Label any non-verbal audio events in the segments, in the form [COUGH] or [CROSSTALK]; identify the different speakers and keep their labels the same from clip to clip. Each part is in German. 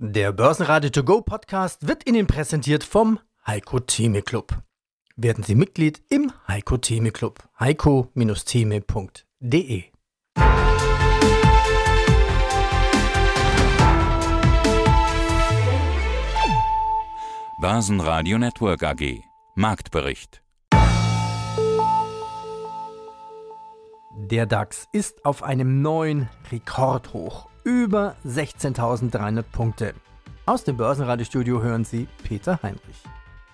Speaker 1: Der Börsenradio To Go Podcast wird Ihnen präsentiert vom Heiko Theme Club. Werden Sie Mitglied im Heiko Theme Club. heiko-theme.de
Speaker 2: Börsenradio Network AG Marktbericht
Speaker 1: Der DAX ist auf einem neuen Rekordhoch über 16.300 Punkte. Aus dem Börsenradiostudio hören Sie Peter Heinrich.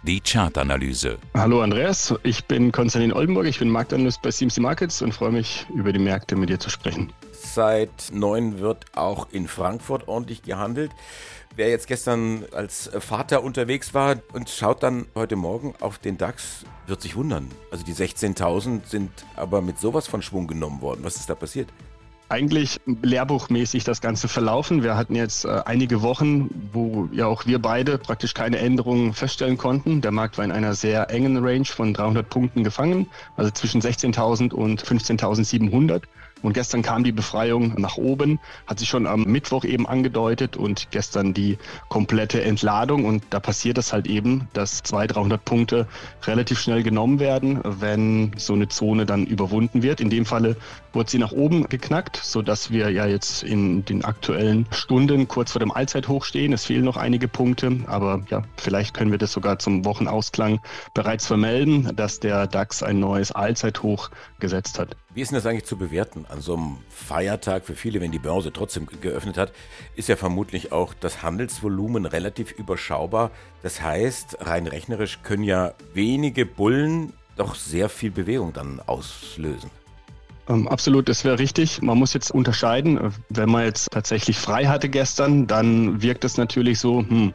Speaker 2: Die Chartanalyse.
Speaker 3: Hallo Andreas, ich bin Konstantin Oldenburg, ich bin Marktanalyst bei CMC Markets und freue mich, über die Märkte mit dir zu sprechen.
Speaker 4: Seit neun wird auch in Frankfurt ordentlich gehandelt. Wer jetzt gestern als Vater unterwegs war und schaut dann heute Morgen auf den DAX, wird sich wundern. Also die 16.000 sind aber mit sowas von Schwung genommen worden. Was ist da passiert?
Speaker 3: Eigentlich lehrbuchmäßig das Ganze verlaufen. Wir hatten jetzt äh, einige Wochen, wo ja auch wir beide praktisch keine Änderungen feststellen konnten. Der Markt war in einer sehr engen Range von 300 Punkten gefangen, also zwischen 16.000 und 15.700. Und gestern kam die Befreiung nach oben, hat sich schon am Mittwoch eben angedeutet und gestern die komplette Entladung. Und da passiert es halt eben, dass 200, 300 Punkte relativ schnell genommen werden, wenn so eine Zone dann überwunden wird. In dem Falle wurde sie nach oben geknackt, sodass wir ja jetzt in den aktuellen Stunden kurz vor dem Allzeithoch stehen. Es fehlen noch einige Punkte, aber ja, vielleicht können wir das sogar zum Wochenausklang bereits vermelden, dass der DAX ein neues Allzeithoch gesetzt hat.
Speaker 4: Wie ist denn das eigentlich zu bewerten an so einem Feiertag für viele, wenn die Börse trotzdem geöffnet hat? Ist ja vermutlich auch das Handelsvolumen relativ überschaubar. Das heißt, rein rechnerisch können ja wenige Bullen doch sehr viel Bewegung dann auslösen.
Speaker 3: Ähm, absolut, das wäre richtig. Man muss jetzt unterscheiden. Wenn man jetzt tatsächlich frei hatte gestern, dann wirkt es natürlich so, hm,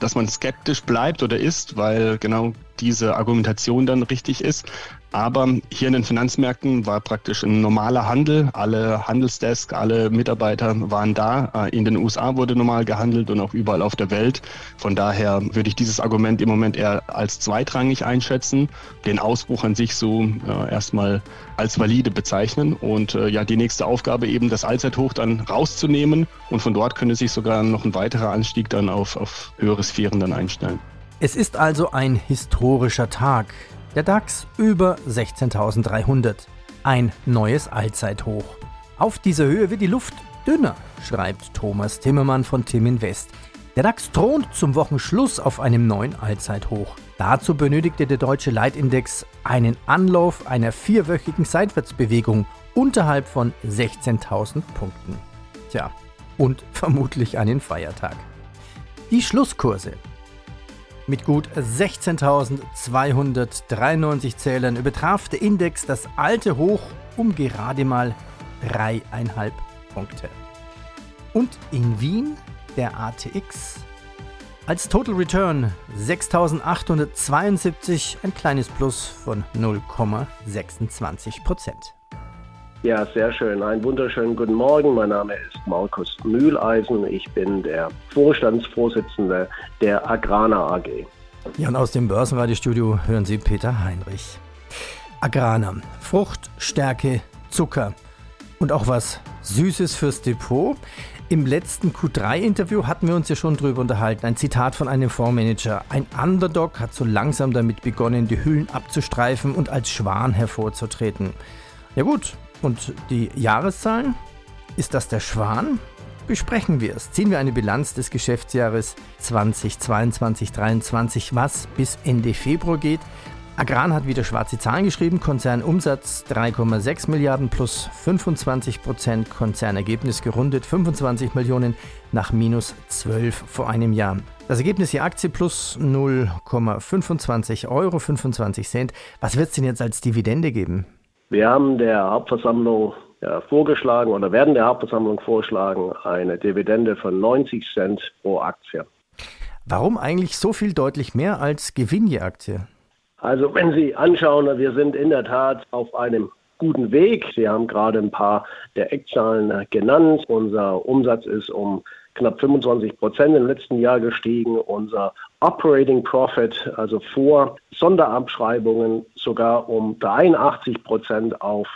Speaker 3: dass man skeptisch bleibt oder ist, weil genau diese Argumentation dann richtig ist. Aber hier in den Finanzmärkten war praktisch ein normaler Handel. Alle Handelsdesk, alle Mitarbeiter waren da. Äh, in den USA wurde normal gehandelt und auch überall auf der Welt. Von daher würde ich dieses Argument im Moment eher als zweitrangig einschätzen, den Ausbruch an sich so äh, erstmal als valide bezeichnen und äh, ja, die nächste Aufgabe eben das Allzeithoch dann rauszunehmen und von dort könnte sich sogar noch ein weiterer Anstieg dann auf, auf höhere Sphären dann einstellen.
Speaker 1: Es ist also ein historischer Tag. Der DAX über 16.300. Ein neues Allzeithoch. Auf dieser Höhe wird die Luft dünner, schreibt Thomas Timmermann von Tim Invest. Der DAX thront zum Wochenschluss auf einem neuen Allzeithoch. Dazu benötigte der deutsche Leitindex einen Anlauf einer vierwöchigen Seitwärtsbewegung unterhalb von 16.000 Punkten. Tja, und [LAUGHS] vermutlich einen Feiertag. Die Schlusskurse mit gut 16.293 Zählern übertraf der Index das alte Hoch um gerade mal dreieinhalb Punkte. Und in Wien der ATX als Total Return 6.872, ein kleines Plus von 0,26 Prozent.
Speaker 5: Ja, sehr schön. Einen wunderschönen guten Morgen. Mein Name ist Markus Mühleisen. Ich bin der Vorstandsvorsitzende der Agrana AG.
Speaker 1: Ja, und aus dem Börsenradiostudio hören Sie Peter Heinrich. Agrana, Frucht, Stärke, Zucker und auch was Süßes fürs Depot. Im letzten Q3-Interview hatten wir uns ja schon drüber unterhalten. Ein Zitat von einem Fondsmanager. Ein Underdog hat so langsam damit begonnen, die Hüllen abzustreifen und als Schwan hervorzutreten. Ja gut, und die Jahreszahlen? Ist das der Schwan? Besprechen wir es. Ziehen wir eine Bilanz des Geschäftsjahres 2022-23, was bis Ende Februar geht. Agran hat wieder schwarze Zahlen geschrieben. Konzernumsatz 3,6 Milliarden plus 25 Prozent. Konzernergebnis gerundet 25 Millionen nach minus 12 vor einem Jahr. Das Ergebnis je Aktie plus 0,25 Euro 25 Cent. Was wird es denn jetzt als Dividende geben?
Speaker 5: Wir haben der Hauptversammlung vorgeschlagen oder werden der Hauptversammlung vorschlagen eine Dividende von 90 Cent pro Aktie.
Speaker 1: Warum eigentlich so viel deutlich mehr als Gewinn je Aktie?
Speaker 5: Also wenn Sie anschauen, wir sind in der Tat auf einem guten Weg. Sie haben gerade ein paar der Eckzahlen genannt. Unser Umsatz ist um knapp 25 Prozent im letzten Jahr gestiegen. Unser Operating Profit, also vor Sonderabschreibungen, sogar um 83 Prozent auf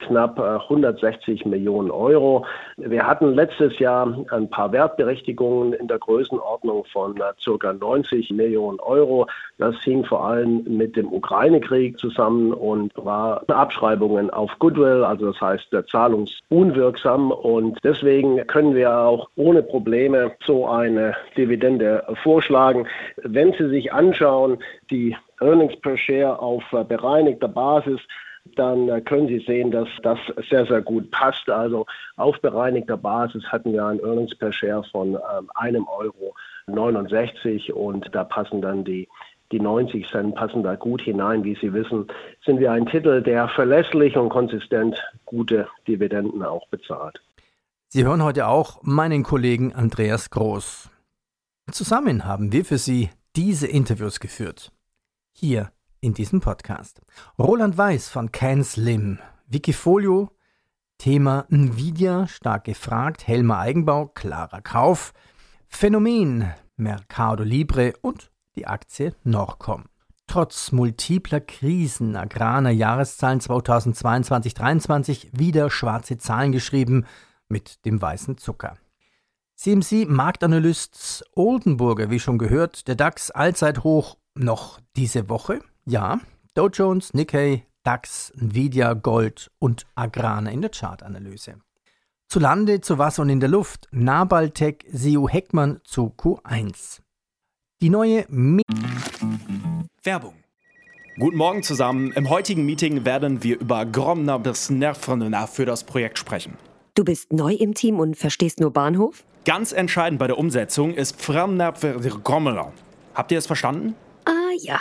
Speaker 5: knapp 160 Millionen Euro. Wir hatten letztes Jahr ein paar Wertberechtigungen in der Größenordnung von ca. 90 Millionen Euro. Das hing vor allem mit dem Ukraine-Krieg zusammen und war Abschreibungen auf Goodwill, also das heißt zahlungsunwirksam. Und deswegen können wir auch ohne Probleme so eine Dividende vorschlagen. Wenn Sie sich anschauen, die Earnings per Share auf bereinigter Basis, dann äh, können Sie sehen, dass das sehr, sehr gut passt. Also auf bereinigter Basis hatten wir ein Earnings per Share von ähm, einem Euro 69 und da passen dann die die 90 Cent passen da gut hinein. Wie Sie wissen, sind wir ein Titel, der verlässlich und konsistent gute Dividenden auch bezahlt.
Speaker 1: Sie hören heute auch meinen Kollegen Andreas Groß. Zusammen haben wir für Sie diese Interviews geführt. Hier in diesem Podcast. Roland Weiß von Can Slim, Wikifolio, Thema Nvidia, stark gefragt, Helmer Eigenbau, klarer Kauf, Phänomen, Mercado Libre und die Aktie Norcom. Trotz multipler Krisen, Agrarer Jahreszahlen 2022-23 wieder schwarze Zahlen geschrieben mit dem weißen Zucker. CMC Marktanalyst Oldenburger, wie schon gehört, der DAX Allzeithoch noch diese Woche. Ja, Dow Jones, Nikkei, DAX, Nvidia, Gold und Agrana in der Chartanalyse. Zu Lande, zu Wasser und in der Luft, Nabaltec, SEO Heckmann zu Q1. Die neue Mi
Speaker 6: Werbung. Guten Morgen zusammen. Im heutigen Meeting werden wir über Gromner bis Nervenna für das Projekt sprechen.
Speaker 7: Du bist neu im Team und verstehst nur Bahnhof?
Speaker 6: Ganz entscheidend bei der Umsetzung ist Framnerver Grommeler. Habt ihr es verstanden?
Speaker 7: Ah ja,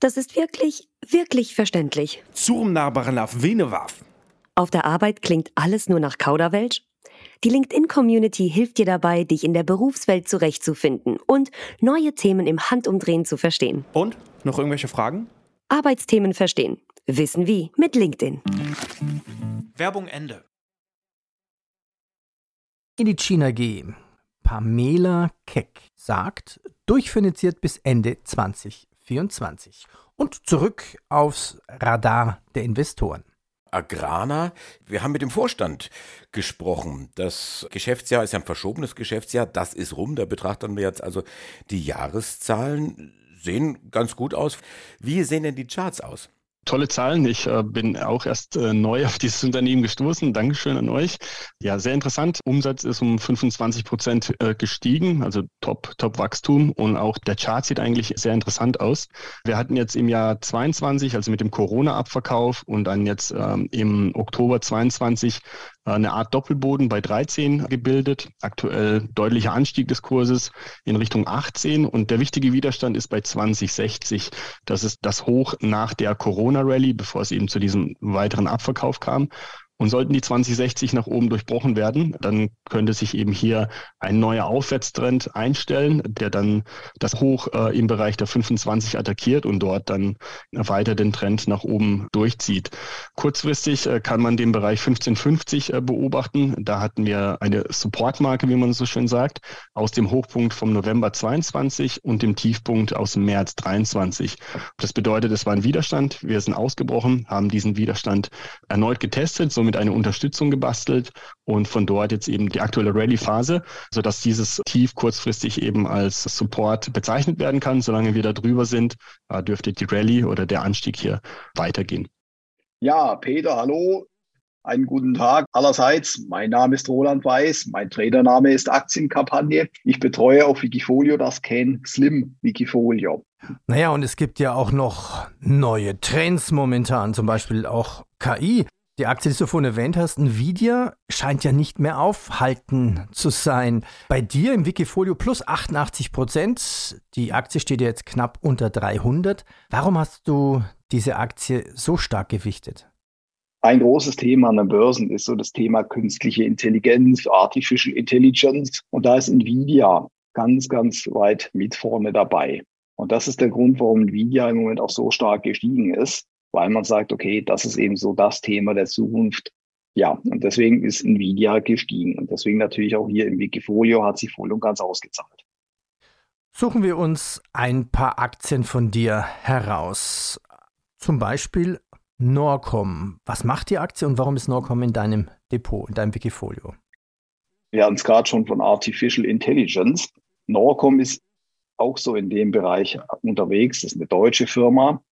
Speaker 7: das ist wirklich, wirklich verständlich.
Speaker 6: Zurmnabarnaf Venewaf.
Speaker 7: Auf der Arbeit klingt alles nur nach Kauderwelsch? Die LinkedIn-Community hilft dir dabei, dich in der Berufswelt zurechtzufinden und neue Themen im Handumdrehen zu verstehen.
Speaker 6: Und? Noch irgendwelche Fragen?
Speaker 7: Arbeitsthemen verstehen. Wissen wie mit LinkedIn.
Speaker 6: Werbung Ende.
Speaker 1: In die China gehen. Pamela Keck sagt, durchfinanziert bis Ende 2024. Und zurück aufs Radar der Investoren.
Speaker 4: Agrana. Wir haben mit dem Vorstand gesprochen. Das Geschäftsjahr ist ja ein verschobenes Geschäftsjahr. Das ist rum. Da betrachten wir jetzt also die Jahreszahlen. Sehen ganz gut aus. Wie sehen denn die Charts aus?
Speaker 3: Tolle Zahlen. Ich äh, bin auch erst äh, neu auf dieses Unternehmen gestoßen. Dankeschön an euch. Ja, sehr interessant. Umsatz ist um 25 Prozent äh, gestiegen, also Top, Top Wachstum. Und auch der Chart sieht eigentlich sehr interessant aus. Wir hatten jetzt im Jahr 22, also mit dem Corona-Abverkauf und dann jetzt ähm, im Oktober 22 eine Art Doppelboden bei 13 gebildet. Aktuell deutlicher Anstieg des Kurses in Richtung 18 und der wichtige Widerstand ist bei 2060. Das ist das Hoch nach der Corona-Rallye, bevor es eben zu diesem weiteren Abverkauf kam. Und sollten die 2060 nach oben durchbrochen werden, dann könnte sich eben hier ein neuer Aufwärtstrend einstellen, der dann das Hoch äh, im Bereich der 25 attackiert und dort dann weiter den Trend nach oben durchzieht. Kurzfristig äh, kann man den Bereich 1550 äh, beobachten. Da hatten wir eine Supportmarke, wie man so schön sagt, aus dem Hochpunkt vom November 22 und dem Tiefpunkt aus dem März 23. Das bedeutet, es war ein Widerstand. Wir sind ausgebrochen, haben diesen Widerstand erneut getestet, so somit eine Unterstützung gebastelt und von dort jetzt eben die aktuelle Rallye-Phase, sodass dieses Tief kurzfristig eben als Support bezeichnet werden kann. Solange wir da drüber sind, äh, dürfte die Rallye oder der Anstieg hier weitergehen.
Speaker 8: Ja, Peter, hallo. Einen guten Tag allerseits. Mein Name ist Roland Weiß. Mein Tradername ist Aktienkampagne. Ich betreue auf Wikifolio das Can Slim Wikifolio.
Speaker 1: Naja, und es gibt ja auch noch neue Trends momentan, zum Beispiel auch KI. Die Aktie, die du vorhin erwähnt hast, Nvidia, scheint ja nicht mehr aufhalten zu sein. Bei dir im Wikifolio plus 88 Prozent. Die Aktie steht jetzt knapp unter 300. Warum hast du diese Aktie so stark gewichtet?
Speaker 8: Ein großes Thema an den Börsen ist so das Thema künstliche Intelligenz, Artificial Intelligence. Und da ist Nvidia ganz, ganz weit mit vorne dabei. Und das ist der Grund, warum Nvidia im Moment auch so stark gestiegen ist weil man sagt, okay, das ist eben so das Thema der Zukunft. Ja, und deswegen ist Nvidia gestiegen. Und deswegen natürlich auch hier im Wikifolio hat sich voll und ganz ausgezahlt.
Speaker 1: Suchen wir uns ein paar Aktien von dir heraus. Zum Beispiel Norcom. Was macht die Aktie und warum ist Norcom in deinem Depot, in deinem Wikifolio?
Speaker 8: Wir hatten es gerade schon von Artificial Intelligence. Norcom ist auch so in dem Bereich unterwegs. Das ist eine deutsche Firma.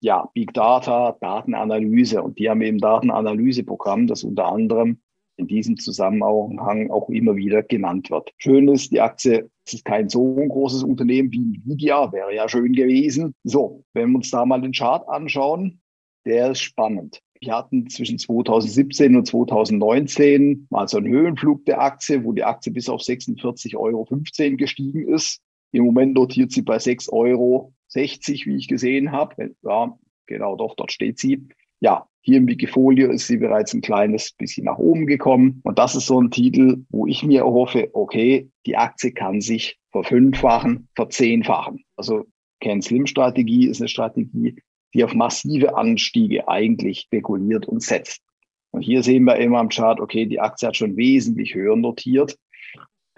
Speaker 8: Ja, Big Data, Datenanalyse. Und die haben eben Datenanalyseprogramm, das unter anderem in diesem Zusammenhang auch immer wieder genannt wird. Schön ist, die Aktie es ist kein so großes Unternehmen wie Nvidia, wäre ja schön gewesen. So, wenn wir uns da mal den Chart anschauen, der ist spannend. Wir hatten zwischen 2017 und 2019 mal so einen Höhenflug der Aktie, wo die Aktie bis auf 46,15 Euro gestiegen ist. Im Moment notiert sie bei 6,60 Euro, wie ich gesehen habe. Ja, genau, doch, dort steht sie. Ja, hier im Wikifolio ist sie bereits ein kleines bisschen nach oben gekommen. Und das ist so ein Titel, wo ich mir hoffe, okay, die Aktie kann sich verfünffachen, verzehnfachen. Also Can-Slim-Strategie ist eine Strategie, die auf massive Anstiege eigentlich spekuliert und setzt. Und hier sehen wir immer am Chart, okay, die Aktie hat schon wesentlich höher notiert.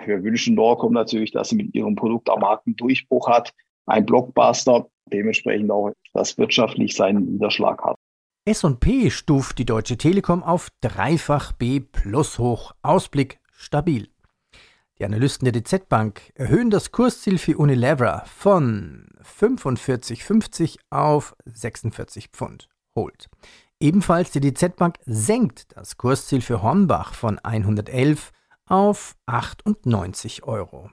Speaker 8: Wir wünschen Norcom natürlich, dass sie mit ihrem Produkt am Markt einen Durchbruch hat, ein Blockbuster, dementsprechend auch das wirtschaftlich seinen Niederschlag hat.
Speaker 1: S&P stuft die Deutsche Telekom auf dreifach B plus hoch. Ausblick stabil. Die Analysten der DZ Bank erhöhen das Kursziel für Unilever von 45,50 auf 46 Pfund. Holt. Ebenfalls die DZ Bank senkt das Kursziel für Hornbach von 111 auf 98 Euro.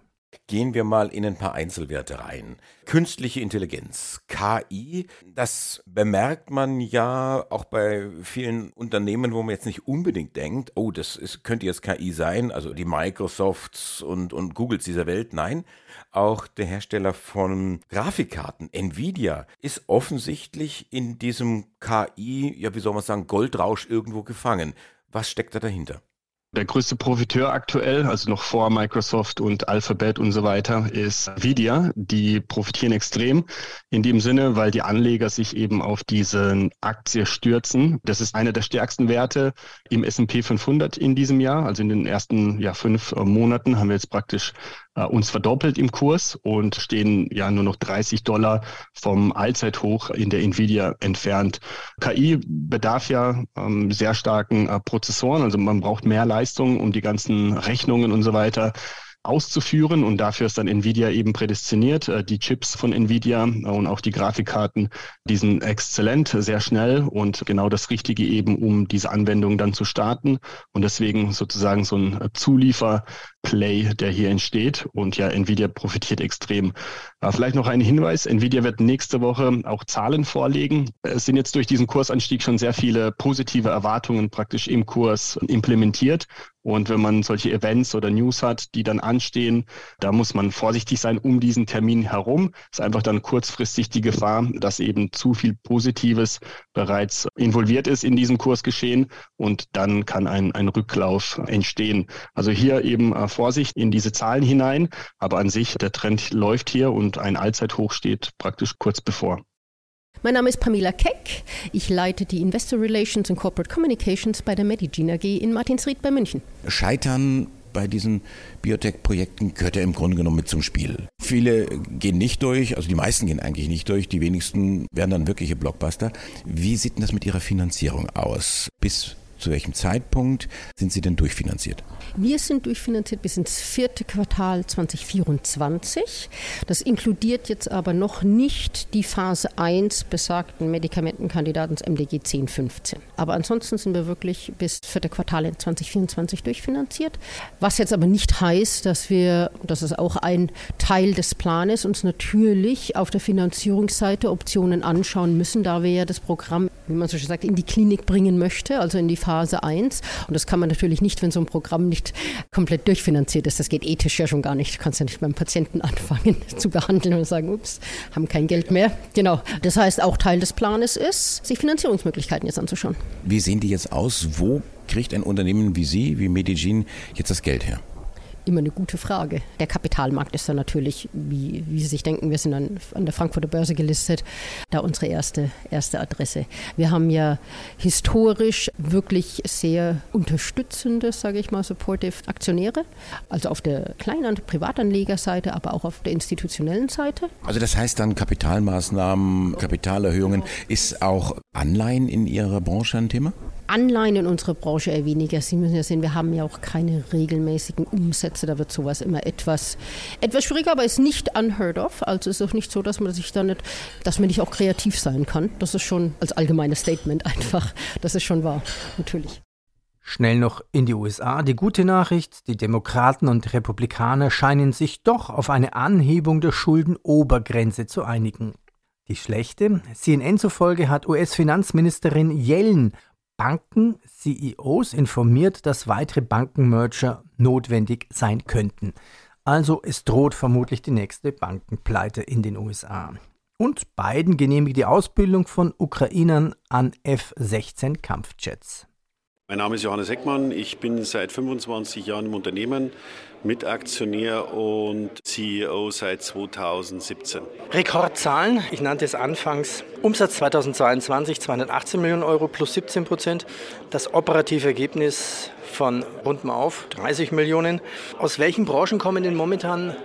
Speaker 4: Gehen wir mal in ein paar Einzelwerte rein. Künstliche Intelligenz, KI, das bemerkt man ja auch bei vielen Unternehmen, wo man jetzt nicht unbedingt denkt, oh, das ist, könnte jetzt KI sein, also die Microsofts und, und Googles dieser Welt. Nein, auch der Hersteller von Grafikkarten, Nvidia, ist offensichtlich in diesem KI, ja, wie soll man sagen, Goldrausch irgendwo gefangen. Was steckt da dahinter?
Speaker 3: Der größte Profiteur aktuell, also noch vor Microsoft und Alphabet und so weiter, ist Nvidia. Die profitieren extrem in dem Sinne, weil die Anleger sich eben auf diese Aktie stürzen. Das ist einer der stärksten Werte im S&P 500 in diesem Jahr. Also in den ersten ja, fünf Monaten haben wir jetzt praktisch äh, uns verdoppelt im Kurs und stehen ja nur noch 30 Dollar vom Allzeithoch in der Nvidia entfernt. KI bedarf ja ähm, sehr starken äh, Prozessoren, also man braucht mehr Leistung, um die ganzen Rechnungen und so weiter auszuführen und dafür ist dann Nvidia eben prädestiniert. Äh, die Chips von Nvidia und auch die Grafikkarten, die sind exzellent, sehr schnell und genau das Richtige eben, um diese Anwendung dann zu starten und deswegen sozusagen so ein Zuliefer-Play, der hier entsteht und ja, Nvidia profitiert extrem. Äh, vielleicht noch ein Hinweis, Nvidia wird nächste Woche auch Zahlen vorlegen. Es sind jetzt durch diesen Kursanstieg schon sehr viele positive Erwartungen praktisch im Kurs implementiert und wenn man solche Events oder News hat, die dann anstehen, da muss man vorsichtig sein um diesen Termin herum. Es ist einfach dann kurzfristig die Gefahr, dass eben zu viel Positives bereits involviert ist in diesem Kursgeschehen und dann kann ein, ein Rücklauf entstehen. Also hier eben äh, Vorsicht in diese Zahlen hinein, aber an sich der Trend läuft hier und ein Allzeithoch steht praktisch kurz bevor.
Speaker 9: Mein Name ist Pamela Keck. Ich leite die Investor Relations und Corporate Communications bei der Medigene AG in Martinsried bei München.
Speaker 4: Scheitern bei diesen Biotech-Projekten gehört ja im Grunde genommen mit zum Spiel. Viele gehen nicht durch, also die meisten gehen eigentlich nicht durch, die wenigsten werden dann wirkliche Blockbuster. Wie sieht denn das mit Ihrer Finanzierung aus? Bis zu welchem Zeitpunkt sind Sie denn durchfinanziert?
Speaker 9: Wir sind durchfinanziert bis ins vierte Quartal 2024. Das inkludiert jetzt aber noch nicht die Phase 1 besagten Medikamentenkandidaten MDG 1015. Aber ansonsten sind wir wirklich bis vierte Quartal in 2024 durchfinanziert. Was jetzt aber nicht heißt, dass wir, das ist auch ein Teil des Planes, uns natürlich auf der Finanzierungsseite Optionen anschauen müssen, da wir ja das Programm, wie man so schön sagt, in die Klinik bringen möchte, also in die Phase 1. Und das kann man natürlich nicht, wenn so ein Programm nicht komplett durchfinanziert ist. Das geht ethisch ja schon gar nicht. Du kannst ja nicht beim Patienten [LAUGHS] anfangen zu behandeln und sagen, ups, haben kein Geld mehr. Genau. Das heißt, auch Teil des Planes ist, sich Finanzierungsmöglichkeiten jetzt anzuschauen.
Speaker 4: Wie sehen die jetzt aus? Wo kriegt ein Unternehmen wie Sie, wie Medigene, jetzt das Geld her?
Speaker 9: Immer eine gute Frage. Der Kapitalmarkt ist dann natürlich, wie, wie Sie sich denken, wir sind an, an der Frankfurter Börse gelistet, da unsere erste, erste Adresse. Wir haben ja historisch wirklich sehr unterstützende, sage ich mal, supportive Aktionäre, also auf der Klein- und Privatanlegerseite, aber auch auf der institutionellen Seite.
Speaker 4: Also das heißt dann Kapitalmaßnahmen, Kapitalerhöhungen, ist auch Anleihen in Ihrer Branche ein Thema?
Speaker 9: Anleihen in unserer Branche eher weniger. Sie müssen ja sehen, wir haben ja auch keine regelmäßigen Umsätze. Da wird sowas immer etwas, etwas schwieriger, aber ist nicht unheard of. Also ist auch nicht so, dass man sich da nicht, dass man nicht auch kreativ sein kann. Das ist schon als allgemeines Statement einfach. Das ist schon wahr, natürlich.
Speaker 1: Schnell noch in die USA. Die gute Nachricht, die Demokraten und Republikaner scheinen sich doch auf eine Anhebung der Schuldenobergrenze zu einigen. Die schlechte, CNN zufolge hat US-Finanzministerin Yellen Banken-CEOs informiert, dass weitere Bankenmerger notwendig sein könnten. Also es droht vermutlich die nächste Bankenpleite in den USA. Und Biden genehmigt die Ausbildung von Ukrainern an F-16 Kampfjets.
Speaker 10: Mein Name ist Johannes Heckmann. Ich bin seit 25 Jahren im Unternehmen, Mitaktionär und CEO seit 2017.
Speaker 1: Rekordzahlen, ich nannte es anfangs. Umsatz 2022 218 Millionen Euro plus 17 Prozent. Das operative Ergebnis von rund mal auf 30 Millionen. Aus welchen Branchen kommen denn momentan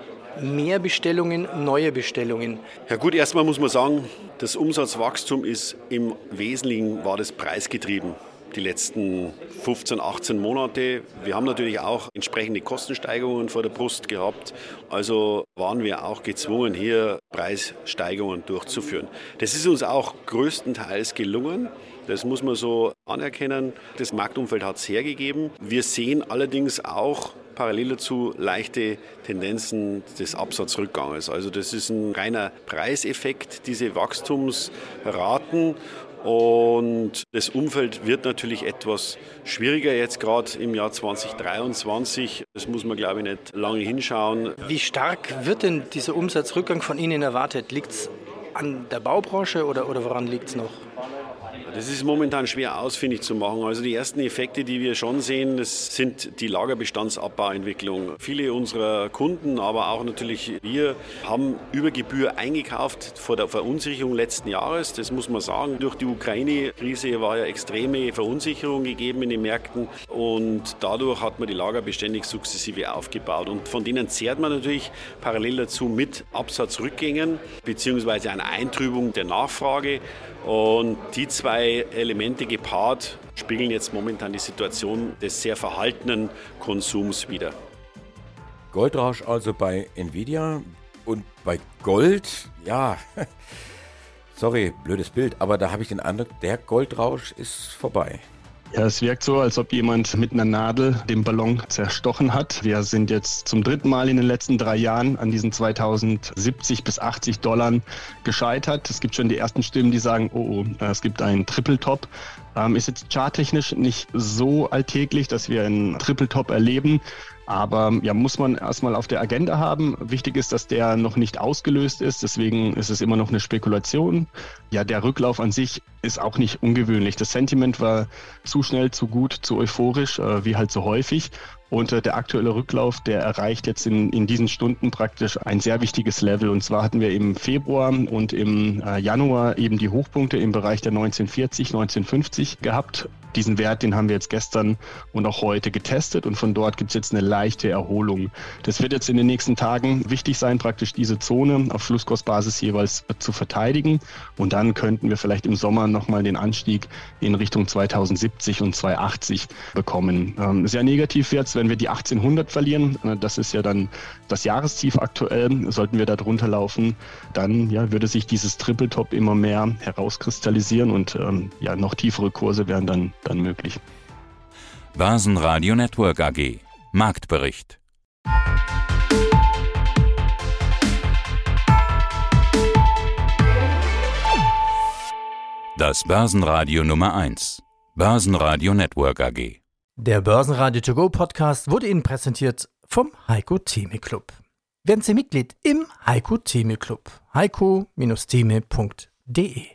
Speaker 1: mehr Bestellungen, neue Bestellungen?
Speaker 10: Ja gut, erstmal muss man sagen, das Umsatzwachstum ist im Wesentlichen war das preisgetrieben die letzten 15, 18 Monate. Wir haben natürlich auch entsprechende Kostensteigerungen vor der Brust gehabt. Also waren wir auch gezwungen, hier Preissteigerungen durchzuführen. Das ist uns auch größtenteils gelungen. Das muss man so anerkennen. Das Marktumfeld hat es hergegeben. Wir sehen allerdings auch parallel dazu leichte Tendenzen des Absatzrückganges. Also das ist ein reiner Preiseffekt, diese Wachstumsraten. Und das Umfeld wird natürlich etwas schwieriger jetzt gerade im Jahr 2023. Das muss man, glaube ich, nicht lange hinschauen.
Speaker 1: Wie stark wird denn dieser Umsatzrückgang von Ihnen erwartet? Liegt es an der Baubranche oder, oder woran liegt es noch?
Speaker 10: Das ist momentan schwer ausfindig zu machen. Also die ersten Effekte, die wir schon sehen, das sind die Lagerbestandsabbauentwicklung. Viele unserer Kunden, aber auch natürlich wir, haben über Gebühr eingekauft vor der Verunsicherung letzten Jahres. Das muss man sagen. Durch die Ukraine-Krise war ja extreme Verunsicherung gegeben in den Märkten und dadurch hat man die Lager beständig sukzessive aufgebaut. Und von denen zehrt man natürlich parallel dazu mit Absatzrückgängen bzw. einer Eintrübung der Nachfrage. Und die zwei Elemente gepaart spiegeln jetzt momentan die Situation des sehr verhaltenen Konsums wider.
Speaker 4: Goldrausch also bei Nvidia und bei Gold, ja, [LAUGHS] sorry, blödes Bild, aber da habe ich den Eindruck, der Goldrausch ist vorbei.
Speaker 3: Ja, es wirkt so, als ob jemand mit einer Nadel den Ballon zerstochen hat. Wir sind jetzt zum dritten Mal in den letzten drei Jahren an diesen 2070 bis 80 Dollar gescheitert. Es gibt schon die ersten Stimmen, die sagen, oh, oh es gibt einen Triple Top. Ähm, ist jetzt charttechnisch nicht so alltäglich, dass wir einen Triple Top erleben. Aber ja, muss man erstmal auf der Agenda haben. Wichtig ist, dass der noch nicht ausgelöst ist. Deswegen ist es immer noch eine Spekulation. Ja, der Rücklauf an sich ist auch nicht ungewöhnlich. Das Sentiment war zu schnell, zu gut, zu euphorisch, äh, wie halt so häufig. Und äh, der aktuelle Rücklauf, der erreicht jetzt in, in diesen Stunden praktisch ein sehr wichtiges Level. Und zwar hatten wir im Februar und im äh, Januar eben die Hochpunkte im Bereich der 1940, 1950 gehabt. Diesen Wert, den haben wir jetzt gestern und auch heute getestet und von dort gibt es jetzt eine leichte Erholung. Das wird jetzt in den nächsten Tagen wichtig sein, praktisch diese Zone auf Flusskostbasis jeweils zu verteidigen und dann könnten wir vielleicht im Sommer nochmal den Anstieg in Richtung 2070 und 280 bekommen. Ähm, sehr negativ jetzt, wenn wir die 1800 verlieren, äh, das ist ja dann das Jahrestief aktuell, sollten wir da drunter laufen, dann ja, würde sich dieses Triple Top immer mehr herauskristallisieren und ähm, ja, noch tiefere Kurse wären dann, dann möglich.
Speaker 2: Basen Network AG Marktbericht Das Börsenradio Nummer 1 Börsenradio Network AG
Speaker 1: der Börsenradio To Go Podcast wurde Ihnen präsentiert vom Heiko Theme Club. Werden Sie Mitglied im Heiko Theme Club. heiko-theme.de